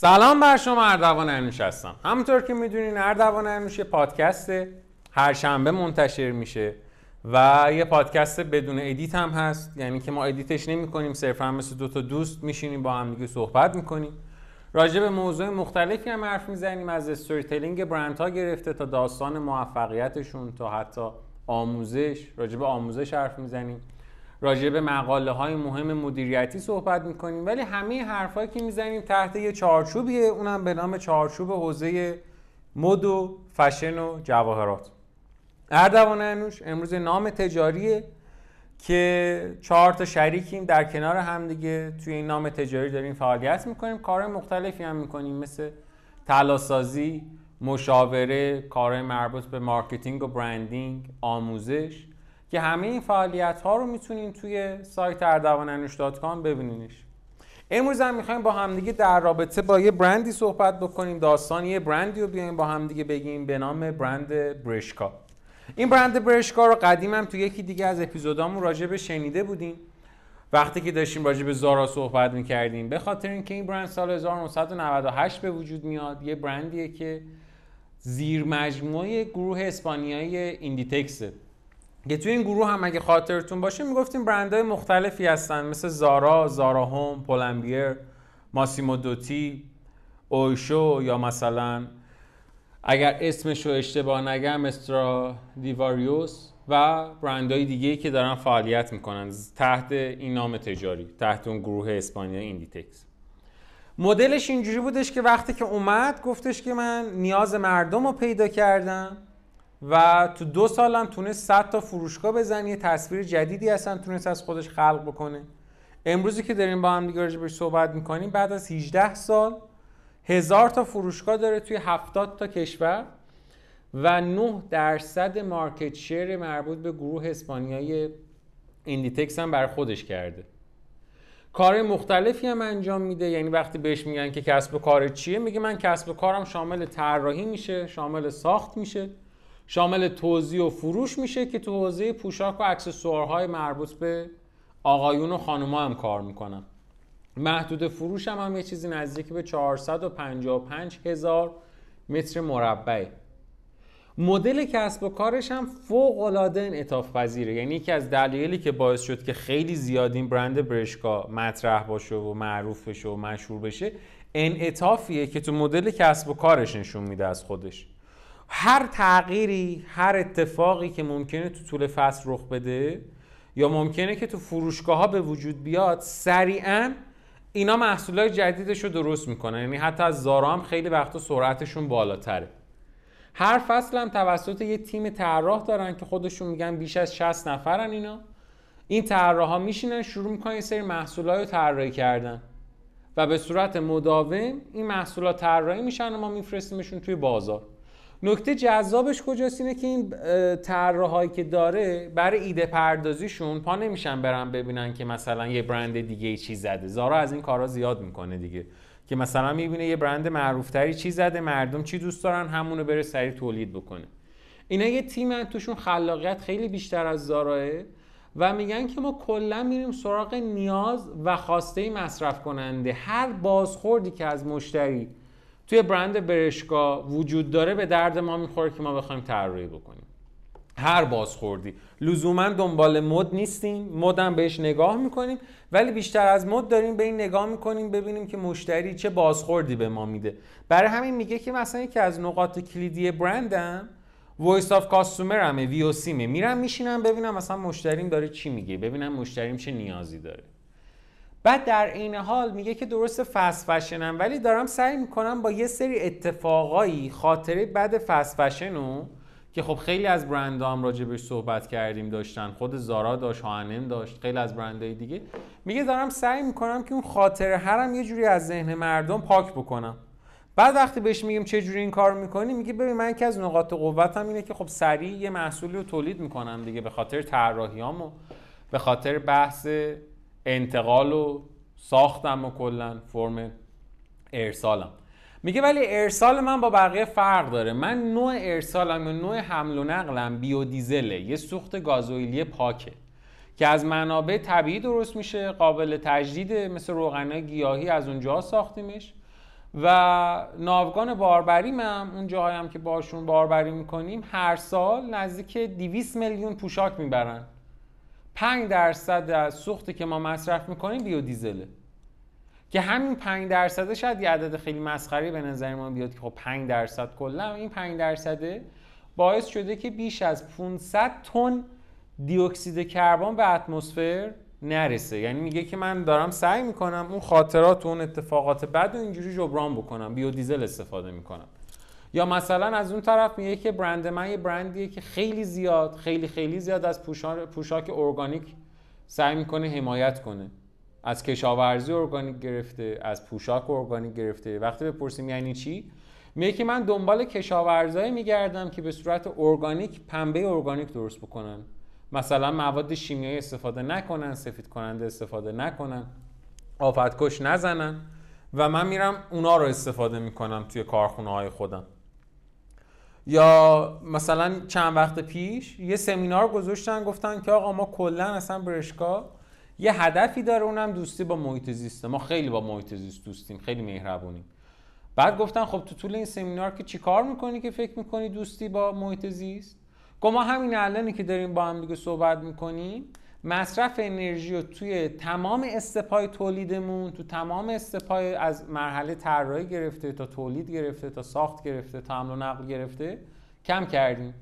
سلام بر شما اردوان انوش هستم. همونطور که می‌دونین اردوان انوش یه پادکست هر شنبه منتشر میشه و یه پادکست بدون edit هم هست. یعنی که ما edit ش نمی کنیم صرفا مثل دو تا دوست میشینیم با هم دیگه صحبت می‌کنیم. راجع به موضوع مختلفی هم حرف می‌زنیم از storytelling برند ها گرفته تا داستان موفقیتشون تا حتی آموزش. راجع به آموزش حرف می‌زنیم. راجع به مقاله های مهم مدیریتی صحبت می‌کنیم. ولی همه حرفایی که می‌زنیم تحت یه چارچوبیه. اونم به نام چارچوب حوزه مد و فشن و جواهرات. اردوان انوش امروز نام تجاریه که چهار تا شریکیم در کنار هم دیگه. توی این نام تجاری داریم فعالیت می‌کنیم. کار مختلفی هم می‌کنیم. مثل طلاسازی مشاوره کار مربوط به marketing و branding آموزش. که همه این فعالیت ها رو می‌تونین توی سایت اردوانانوش.com ببینینش. امروز هم می‌خوایم با همدیگه در رابطه با یه برندی صحبت بکنیم. داستان یه برندی رو بیایم با همدیگه بگیم به نام برند برشکا. این برند برشکا رو قدیم هم توی یکی دیگه از اپیزودامون راجع به شنیده بودیم. وقتی که داشتیم راجع به زارا صحبت می‌کردیم به خاطر اینکه این برند سال 1998 به وجود میاد یه برندیه که زیر مجموعه گروه اسپانیایی ایندیتکسه. توی این گروه هم اگه خاطرتون باشه می‌گفتیم برندهای مختلفی هستن. مثل زارا، زارا هوم، پولمبیر، ماسیمو دوتی، اویشو یا مثلا اگر اسمش رو اشتباه نگم استرادیواریوس و برندهای دیگه که دارن فعالیت می‌کنن. تحت این نام تجاری تحت اون گروه اسپانیا ایندیتکس. مدلش اینجوری بودش که وقتی که اومد گفتش که من نیاز مردم رو پیدا کردم. و تو دو سالم تونست 100 تا فروشگاه بزنه. تصویر جدیدی اصلا تونست از خودش خلق بکنه. امروزی که داریم با هم دیگه راجع صحبت می‌کنیم بعد از 18 سال هزار تا فروشگاه داره توی 70 تا کشور و 9 درصد market share مربوط به گروه اسپانیایی ایندیتکس هم بر خودش کرده. کار مختلفی هم انجام میده. یعنی وقتی بهش میگن که کسب و کار چیه میگه من کسب و کارم شامل طراحی میشه شامل ساخت میشه. شامل توزیع و فروش میشه که تو حوزه پوشاک و اکسسوارهای مربوط به آقایون و خانوما هم کار می‌کنم محدود فروش هم, هم یه چیزی نزدیک به 455 هزار متر مربع مدل کسب و کارش هم فوق العاده انعطاف پذیره یعنی یکی از دلایلی که باعث شد که خیلی زیاد این برند برشکا مطرح باشه و معروف بشه و مشهور بشه انعطافیه که تو مدل کسب و کارش نشون میده از خودش. هر تغییری هر اتفاقی که ممکنه تو طول فصل رخ بده یا ممکنه که تو فروشگاه ها به وجود بیاد سریعا اینا محصولات جدیدش رو درست می‌کنن. یعنی حتی از زارا هم خیلی وقتا سرعتشون بالاتره. هر فصل هم توسط یه تیم طراح دارن که خودشون میگن بیش از 60 نفرن اینا. این طراح ها میشینن شروع می‌کنن یه سری محصولات رو طراحی کردن و به صورت مداوم این محصولات طراحی میشن و ما میفرستیمشون توی بازار. نکته جذابش کجاست اینه که این طراحایی که داره برای ایده پردازیشون پا نمیشن برن ببینن که مثلا یه برند دیگه چی زده. زارا از این کارا زیاد می‌کنه دیگه. که مثلا می‌بینه یه برند معروفتری چی زده مردم چی دوست دارن همونو بره سریع تولید بکنه. اینا یه تیم توشون خلاقیت خیلی بیشتر از زاراه و میگن که ما کلا میریم سراغ نیاز و خواسته مصرف کننده هر بازخوردی که از مشتری توی برند برشکا وجود داره به درد ما می‌خوره که ما بخوایم طراحی بکنیم. هر بازخوردی. لزوما دنبال مد نیستیم مدم بهش نگاه می‌کنیم ولی بیشتر از مد داریم به این نگاه می‌کنیم ببینیم که مشتری چه بازخوردی به ما میده. برای همین میگه که مثلا یکی از نقاط کلیدی برندم وایس آف همه وی او سیمه میرم میشینم ببینم مثلا مشتریم داره چی میگه ببینم مشتریم چه نیازی داره. بعد در این حال میگه که درست فست فشنم ولی دارم سعی می‌کنم با یه سری اتفاقایی خاطره بد فست فشن که خب خیلی از برند هم راجبش صحبت کردیم داشتن. خود زارا داشت هانم داشت خیلی از برندهای دیگه. میگه دارم سعی می‌کنم که اون خاطره هرم یه جوری از ذهن مردم پاک بکنم. بعد وقتی بهش میگیم چه جوری این کار می‌کنی میگه ببین من یکی از نقاط قوتم اینه که خب سریع یه محصولی رو تولید می‌کنم دیگه به خاطر طراحیامو به خاطر بحث انتقال و ساختم و کلا فرم ارسالم. میگه ولی ارسال من با بقیه فرق داره. من نوع ارسالم و نوع حمل و نقلم بیودیزله یه سوخت گازوئیلی پاکه که از منابع طبیعی درست میشه قابل تجدید مثل روغن گیاهی از اونجا ساختیمش. و ناوگان باربری هم اون جاهایی هم که باشون باربری می‌کنیم هر سال نزدیک 200 میلیون پوشاک می‌برن. 5 درصد از سوختی که ما مصرف می‌کنیم بیودیزله. که همین 5 درصد شاید یه عدد خیلی مسخره به نظر ما بیاد که خب 5 درصد کلا این 5 درصده باعث شده که بیش از 500 تن دیوکسید کربن به اتمسفر نرسه. یعنی میگه که من دارم سعی می‌کنم اون خاطرات و اون اتفاقات بد و اینجوری جبران بکنم بیودیزل استفاده می‌کنم. یا مثلا از اون طرف میگه که برند من یه برندیه که خیلی زیاد خیلی خیلی زیاد از پوشاک ارگانیک سعی می‌کنه حمایت کنه. از کشاورزی ارگانیک گرفته از پوشاک ارگانیک گرفته. وقتی بپرسیم یعنی چی؟ میگه که من دنبال کشاورزایی میگردم که به صورت ارگانیک پنبه ارگانیک درست بکنن. مثلا مواد شیمیایی استفاده نکنن سفید کننده استفاده نکنن آفت‌کش نزنن و من میرم اونا رو استفاده می‌کنم توی کارخونه های خودم. یا مثلا چند وقت پیش یه سمینار گذاشتن گفتن که آقا ما کلا اصلا برشکا یه هدفی داره اونم دوستی با محیط زیسته. ما خیلی با محیط زیست دوستیم خیلی مهربونیم. بعد گفتن خب تو طول این سمینار که چیکار می‌کنی که فکر می‌کنی دوستی با محیط زیست؟ گفت ما همین الانی که داریم با هم دیگه صحبت می‌کنیم. مصرف انرژی رو توی تمام استپای تولیدمون تو تمام استپای از مرحله طراحی گرفته تا تولید گرفته تا ساخت گرفته تا حمل و نقل گرفته کم کردیم.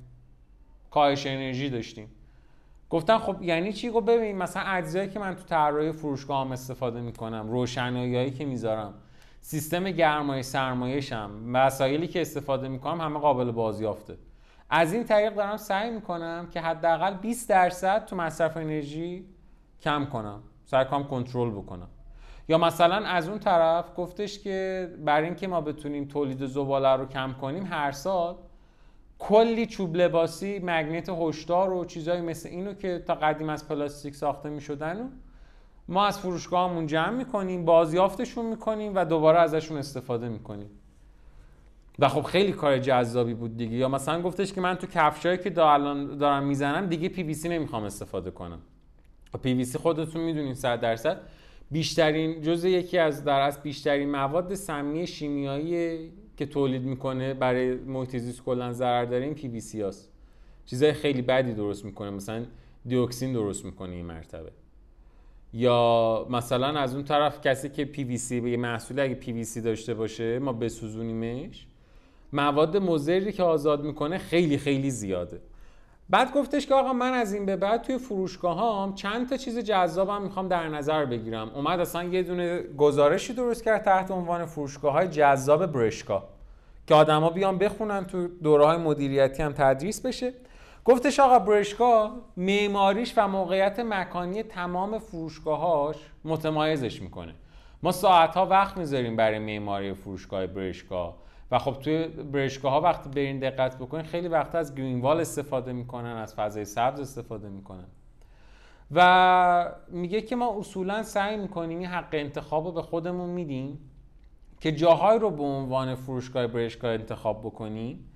کاهش انرژی داشتیم. گفتن خب یعنی چی؟ گفت ببین مثلا اجزایی که من تو طراحی فروشگاه هم استفاده می‌کنم روشناییایی که می‌ذارم سیستم گرمای سرمایشم وسایلی که استفاده می‌کنم همه قابل بازیافته. از این طریق دارم سعی می‌کنم که حداقل 20 درصد تو مصرف انرژی کم کنم. سعی کنم کنترل بکنم. یا مثلا از اون طرف گفتش که برای اینکه ما بتونیم تولید زباله رو کم کنیم هر سال کلی چوب لباسی magnet هشدار و چیزایی مثل اینو که تا قدیم از پلاستیک ساخته می‌شدن ما از فروشگاهمون جمع می‌کنیم بازیافتشون می‌کنیم و دوباره ازشون استفاده می‌کنیم. و خب خیلی کار جذابی بود دیگه. یا مثلا گفتش که من تو کفشایی که الان دارم می‌زنم دیگه پی وی سی نمی‌خوام استفاده کنم. پی وی سی خودتون می‌دونین 100 درصد. بیشترین جزء یکی از در از بیشترین مواد سمی شیمیایی که تولید می‌کنه برای محیط زیست کلا ضرر داره این پی وی سی هست. چیزای خیلی بدی درست می‌کنه. مثلا دیوکسین درست می‌کنه این مرتبه. یا مثلا از اون طرف کسی که پی وی سی به محصول اگه پی وی سی داشته باشه ما بسوزونیمش. مواد مضری که آزاد می‌کنه خیلی خیلی زیاده. بعد گفتش که آقا من از این به بعد توی فروشگاه هم چند تا چیز جذابم می‌خوام در نظر بگیرم. اومد اصلا یه دونه گزارشی درست کرد تحت عنوان فروشگاه های جذاب Bershka که آدما بیان بخونن تو دوره های مدیریتی هم تدریس بشه. گفتش آقا برشکا معماریش و موقعیت مکانی تمام فروشگاهاش متمایزش می‌کنه. ما ساعت ها وقت می‌ذاریم برای معماری فروشگاه برشکا. و خب توی برشگاه ها وقتی برین دقت بکنین خیلی وقت از گرین وال استفاده می‌کنن از فضای سبز استفاده می‌کنن. و میگه که ما اصولا سعی می‌کنیم این حق انتخاب رو به خودمون میدیم که جاهایی رو به عنوان فروشگاه برشگاه انتخاب بکنیم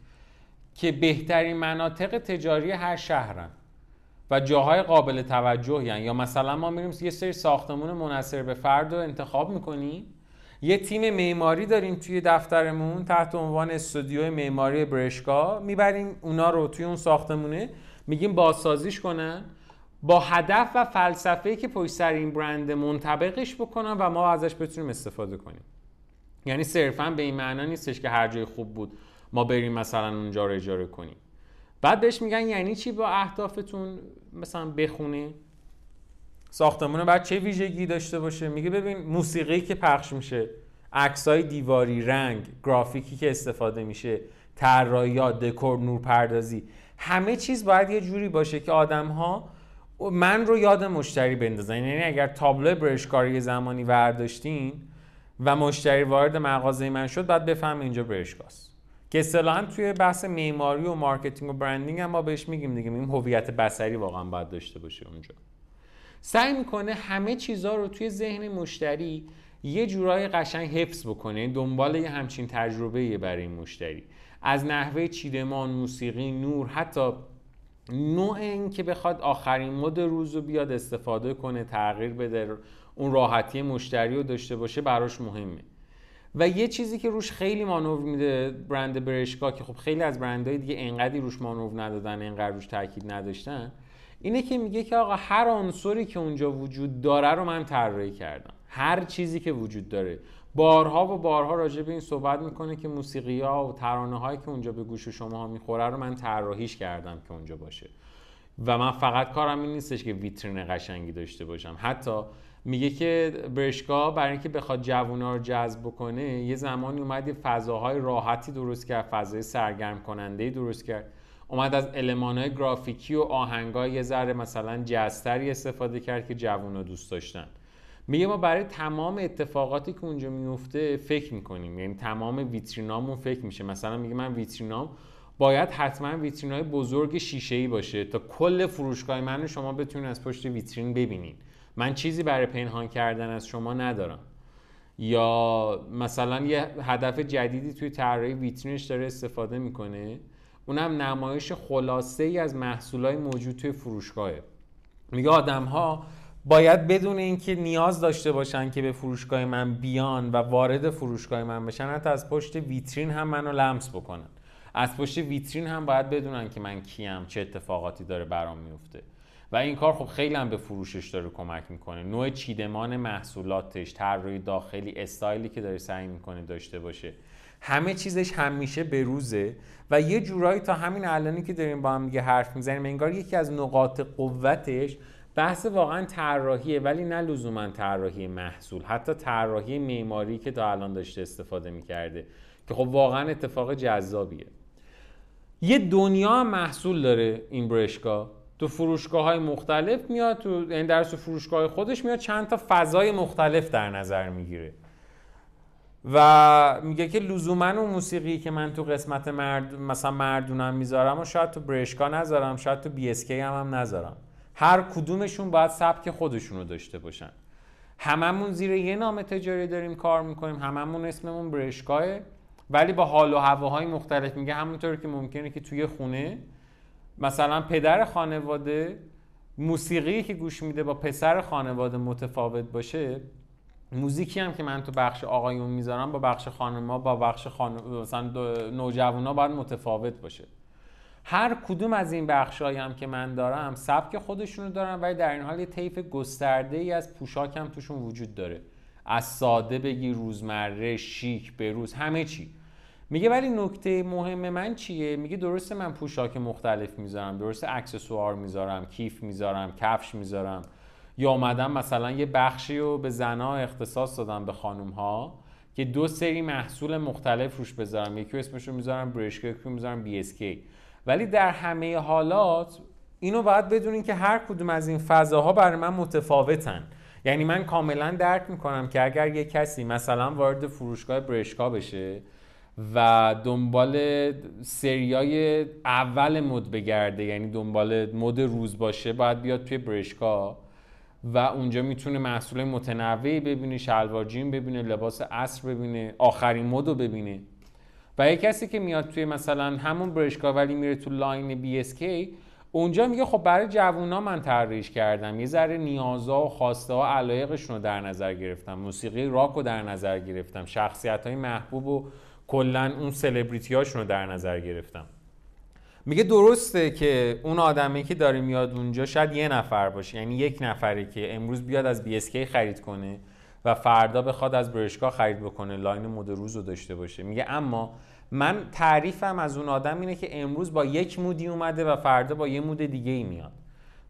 که بهترین مناطق تجاری هر شهرن و جاهای قابل توجه یا مثلا ما میریم یه سری ساختمون منصر به فرد رو انتخاب می‌کنیم یه تیم معماری داریم توی دفترمون تحت عنوان استودیو معماری برشکا. می‌بریم اونا رو توی اون ساختمونه میگیم بازسازیش کنن. با هدف و فلسفه‌ای که پشت سر این برند منطبقش بکنن و ما ازش بتونیم استفاده کنیم. یعنی صرفا به این معنا نیستش که هر جای خوب بود ما بریم مثلا اونجا رو اجاره کنیم. بعد بهش میگن یعنی چی با اهدافتون مثلا بخونه؟ ساختمون بعد چه ویژگی داشته باشه؟ میگه ببین موسیقی که پخش میشه عکسای دیواری رنگ گرافیکی که استفاده میشه طراحی دکور نورپردازی همه چیز باید یه جوری باشه که آدم ها من رو یاد مشتری بندازن. یعنی اگر تابلو برشکار یه زمانی ورداشتین و مشتری وارد مغازه من شد بعد بفهم اینجا Bershka ست. که اصطلاحا توی بحث معماری و marketing و branding هم ما بهش میگیم دیگه. این هویت بصری واقعا باید داشته باشه اونجا. سعی می‌کنه همه چیزها رو توی ذهن مشتری یه جورای قشنگ حفظ بکنه دنبال یه همچین تجربه برای این مشتری. از نحوه چیدمان موسیقی نور حتی نوع این که بخواد آخرین مد روز رو بیاد استفاده کنه تغییر بده اون راحتی مشتری رو داشته باشه براش مهمه. و یه چیزی که روش خیلی مانور میده برند برشکا که خب خیلی از برندهای دیگه انقدری روش مانور ندادن انقدر روش تاکید نداشتن اینه که میگه که آقا هر عنصری که اونجا وجود داره رو من طراحی کردم. هر چیزی که وجود داره. بارها و بارها راجع به این صحبت می‌کنه که موسیقی ها و ترانه هایی که اونجا به گوش شما می‌خوره رو من طراحیش کردم که اونجا باشه. و من فقط کارم این نیستش که ویترین قشنگی داشته باشم. حتی میگه که برشگاه برای اینکه بخواد جوونا رو جذب بکنه یه زمانی اومد یه فضاهای راحتی درست کرد فضای سرگرم کننده درست کرد. اومد از المانهای گرافیکی و آهنگای یه ذره مثلا جستری استفاده کرد که جوونا دوست داشتن. میگه ما برای تمام اتفاقاتی که اونجا میفته فکر می‌کنیم. یعنی تمام ویترینامون فکر میشه. مثلا میگه من ویترینام باید حتما ویترین های بزرگ شیشه ای باشه تا کل فروشگاه من شما بتونید از پشت ویترین ببینین. من چیزی برای پنهان کردن از شما ندارم. یا مثلا یه هدف جدیدی توی طراحی ویترینش داره استفاده می‌کنه. اونم نمایش خلاصه ای از محصولای موجود توی فروشگاهه. میگه آدم ها باید بدون اینکه نیاز داشته باشن که به فروشگاه من بیان و وارد فروشگاه من بشن حتی از پشت ویترین هم منو لمس بکنن. از پشت ویترین هم باید بدونن که من کیم چه اتفاقاتی داره برام میفته. و این کار خب خیلی هم به فروشش داره کمک می‌کنه. نوع چیدمان محصولاتش طراحی داخلی استایلی که داره سعی می‌کنه داشته باشه. همه چیزش همیشه به روزه و یه جورایی تا همین الانی که داریم با هم دیگه حرف می‌زنیم انگار یکی از نقاط قوتش بحث واقعا طراحیه ولی نه لزوما طراحی محصول حتی طراحی معماری که تا الان داشته استفاده می‌کرده که خب واقعا اتفاق جذابیه. یه دنیا محصول داره این برشگاه تو فروشگاه های مختلف میاد تو این یعنی فروشگاه خودش میاد چند تا فضای مختلف در نظر می‌گیره. و میگه که لزوما اون موسیقی که من تو قسمت مرد مثلا مردونم می‌ذارم و شاید تو برشکا نذارم شاید تو بی اس هم, هم نذارم. هر کدومشون باید سبک خودشونو داشته باشن. هممون زیر یه نام تجاری داریم کار می‌کنیم هممون اسممون برشکاه. ولی با حال و هواهای مختلف میگه همونطور که ممکنه که توی خونه مثلا پدر خانواده موسیقی که گوش میده با پسر خانواده متفاوت باشه موزیکی هم که من تو بخش آقایون می‌ذارم با بخش خانما با بخش خان... مثلا نوجوانا باید متفاوت باشه. هر کدوم از این بخشایی هم که من دارم سبک خودشونو دارم ولی در این حال یه طیف گسترده ای از پوشاک هم توشون وجود داره. از ساده بگی روزمره شیک بروز همه چی. میگه ولی نکته مهم من چیه؟ میگه درسته من پوشاک مختلف می‌ذارم درسته اکسسوار می‌ذارم کیف می‌ذارم کفش می‌ذارم. یا اومدم مثلا یه بخشی رو به زنها اختصاص دادم به خانوم ها که دو سری محصول مختلف روش بذارم یکی اسمش رو می‌ذارم برشکا یکی می‌ذارم بی ولی در همه حالات اینو باید بدونین که هر کدوم از این فضاها برای من متفاوتن. یعنی من کاملا درک می‌کنم که اگر یه کسی مثلا وارد فروشگاه Bershka بشه و دنبال سریای اول مد بگرده یعنی دنبال مد روز باشه باید بیاد توی Bershka و اونجا می‌تونه محصول متنوعی ببینه شلوار جین ببینه لباس عصر ببینه آخرین مد رو ببینه. و یه کسی که میاد توی مثلا همون Bershka ولی میره تو line BS اونجا میگه خب برای جوونا من طراحیش کردم. یه ذره نیازها و خواسته ها علایقشون رو در نظر گرفتم. موسیقی راک رو در نظر گرفتم. شخصیت های محبوب و کلا اون سلبریتی رو در نظر گرفتم. میگه درسته که اون آدمی که داره میاد اونجا شاید یه نفر باشه یعنی یک نفری که امروز بیاد از بی خرید کنه و فردا بخواد از Bershka خرید بکنه line مد روز رو داشته باشه. میگه اما من تعریفم از اون آدم اینه که امروز با یک مودی اومده و فردا با یه مود دیگه ای میاد.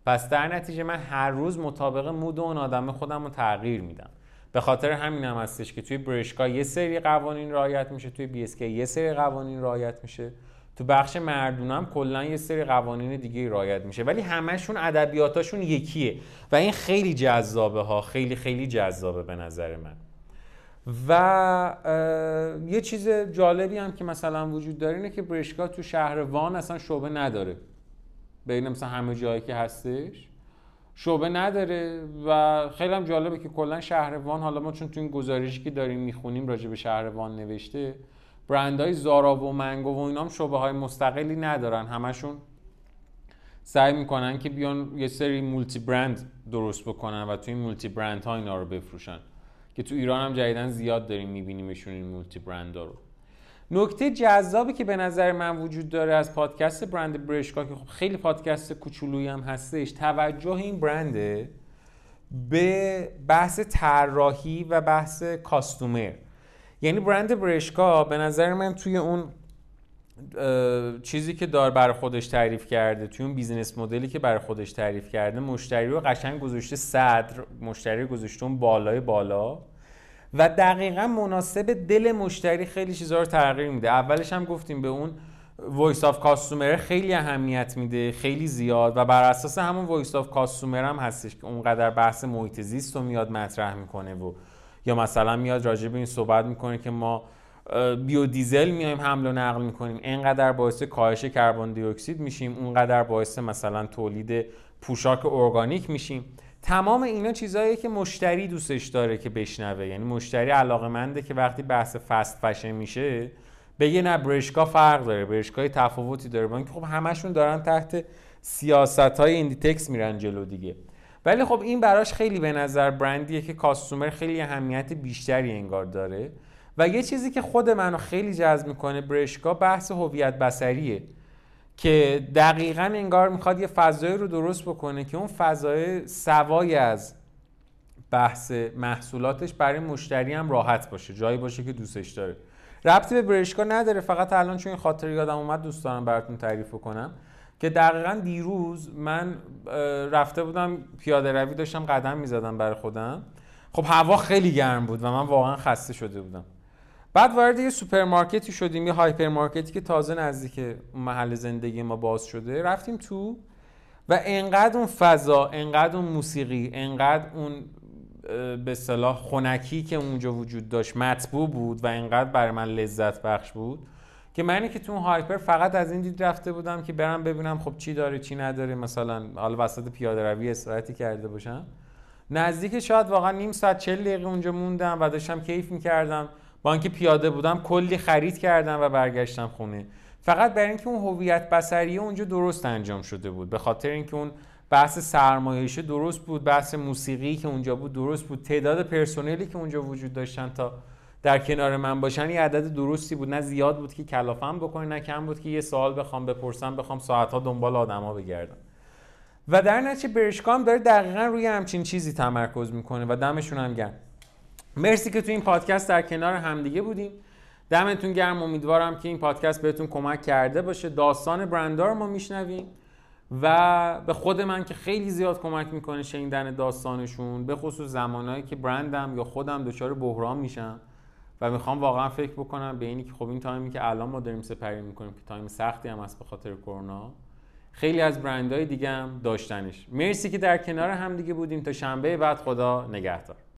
پس در نتیجه من هر روز مطابق مود اون آدم خودم رو تغییر میدم. به خاطر همین هم هستش که توی برشکا یه سری قوانین رعایت میشه توی بی یه سری قوانین رعایت میشه. تو بخش مردونم کلا یه سری قوانین دیگه رعایت میشه ولی همشون ادبیاتاشون یکیه و این خیلی جذابه ها خیلی خیلی جذابه به نظر من. و یه چیز جالبی هم که مثلا وجود داره اینه که برشکا تو شهر وان اصلا شعبه نداره. بین مثلا همه جایی که هستش شعبه نداره و خیلی هم جالبه که کلا شهر وان حالا ما چون تو این گزارشی که داریم می‌خونیم راجع به شهر وان نوشته برندهای زارا و منگو و اینام شعبه های مستقلی ندارن. همشون سعی می‌کنن که بیان یه سری مولتی برند درست بکنن و توی این مولتی برند ها اینا رو بفروشن. که تو ایران هم جدیدن زیاد داریم میبینیمشون این multi brand ا رو. نکته جذابی که به نظر من وجود داره از پادکست برند Bershka که خب خیلی پادکست کوچولویی هم هستش توجه این برنده به بحث طراحی و بحث customer. یعنی برند Bershka به نظر من توی اون چیزی که داره برای خودش تعریف کرده توی اون business model ی که برای خودش تعریف کرده مشتری رو قشنگ گذاشته صدر مشتری گذاشته اون بالای بالا و دقیقا مناسب دل مشتری خیلی چیزها رو تغییر میده. اولش هم گفتیم به اون voice of customer خیلی اهمیت میده خیلی زیاد و بر اساس همون voice of customer هم هستش که اونقدر بحث محیط زیست رو میاد مطرح می‌کنه و یا مثلا میاد راجع به این صحبت می‌کنه که ما biodiesel میایم حمل و نقل می‌کنیم. اینقدر باعث کاهش کربن دی اکسید میشیم اونقدر باعث مثلا تولید پوشاک ارگانیک میشیم. تمام اینا چیزهایی که مشتری دوستش داره که بشنوه. یعنی مشتری علاقه منده که وقتی بحث fast fashion میشه بگه نه Bershka فرق داره Bershka یه تفاوتی داره. با خب همشون دارن تحت سیاست های Inditex میرن جلو دیگه. ولی خب این براش خیلی به نظر برندیه که customer خیلی اهمیت بیشتری انگار داره. و یه چیزی که خود منو خیلی جذب می‌کنه Bershka بحث هویت بصریه که دقیقا انگار می‌خواد یه فضایی رو درست بکنه که اون فضای سوای از بحث محصولاتش برای مشتری هم راحت باشه جایی باشه که دوستش داره. ربطی به برشکا نداره فقط الان چون این خاطر یادم اومد دوست دارم براتون تعریف کنم که دقیقا دیروز من رفته بودم پیاده روی داشتم قدم می‌زدم برای خودم. خب هوا خیلی گرم بود و من واقعا خسته شده بودم. بعد وارد یه سوپرمارکتی شدیم یه هایپر مارکتی که تازه نزدیک محل زندگی ما باز شده. رفتیم تو و انقدر اون فضا انقدر اون موسیقی انقدر اون به صلاح خونکی که اونجا وجود داشت مطبوع بود و انقدر برای من لذت بخش بود. که منی که تو اون هایپر فقط از این دید رفته بودم که برم ببینم خب چی داره چی نداره. مثلا حالا وسط پیاده روی استراحتی کرده باشم. نزدیک شاید واقعا نیم ساعت چل دقیقه اونجا موندم و داشتم کیف می‌کردم. با اینکه پیاده بودم کلی خرید کردم و برگشتم خونه. فقط برای اینکه اون هویت بصری اونجا درست انجام شده بود. به خاطر اینکه اون بحث سرمایه‌ایش درست بود بحث موسیقی که اونجا بود درست بود. تعداد پرسنلی که اونجا وجود داشتن تا در کنار من باشن یه عدد درستی بود. نه زیاد بود که کلافم بکنه نه کم بود که یه سوال بخوام بپرسم بخوام ساعتها دنبال آدما بگردم. و در نتیجه Bershka م داره دقیقا روی همچین چیزی تمرکز می‌کنه و دمشون هم گرم. مرسی که تو این پادکست در کنار همدیگه بودیم. دمتون گرم. امیدوارم که این پادکست بهتون کمک کرده باشه. داستان برندا رو ما میشنویم و به خود من که خیلی زیاد کمک می‌کنه شنیدن داستانشون به خصوص زمانهایی که برندم یا خودم دچار بحران میشم. و می‌خوام واقعا فکر بکنم به اینی که خب این time ی که الان ما داریم سپری می‌کنیم که time سختی هم هست به خاطر کرونا خیلی از برندهای دیگه هم داشتنش. مرسی که در کنار هم دیگه بودیم. تا شنبه بعد خدا نگهدار.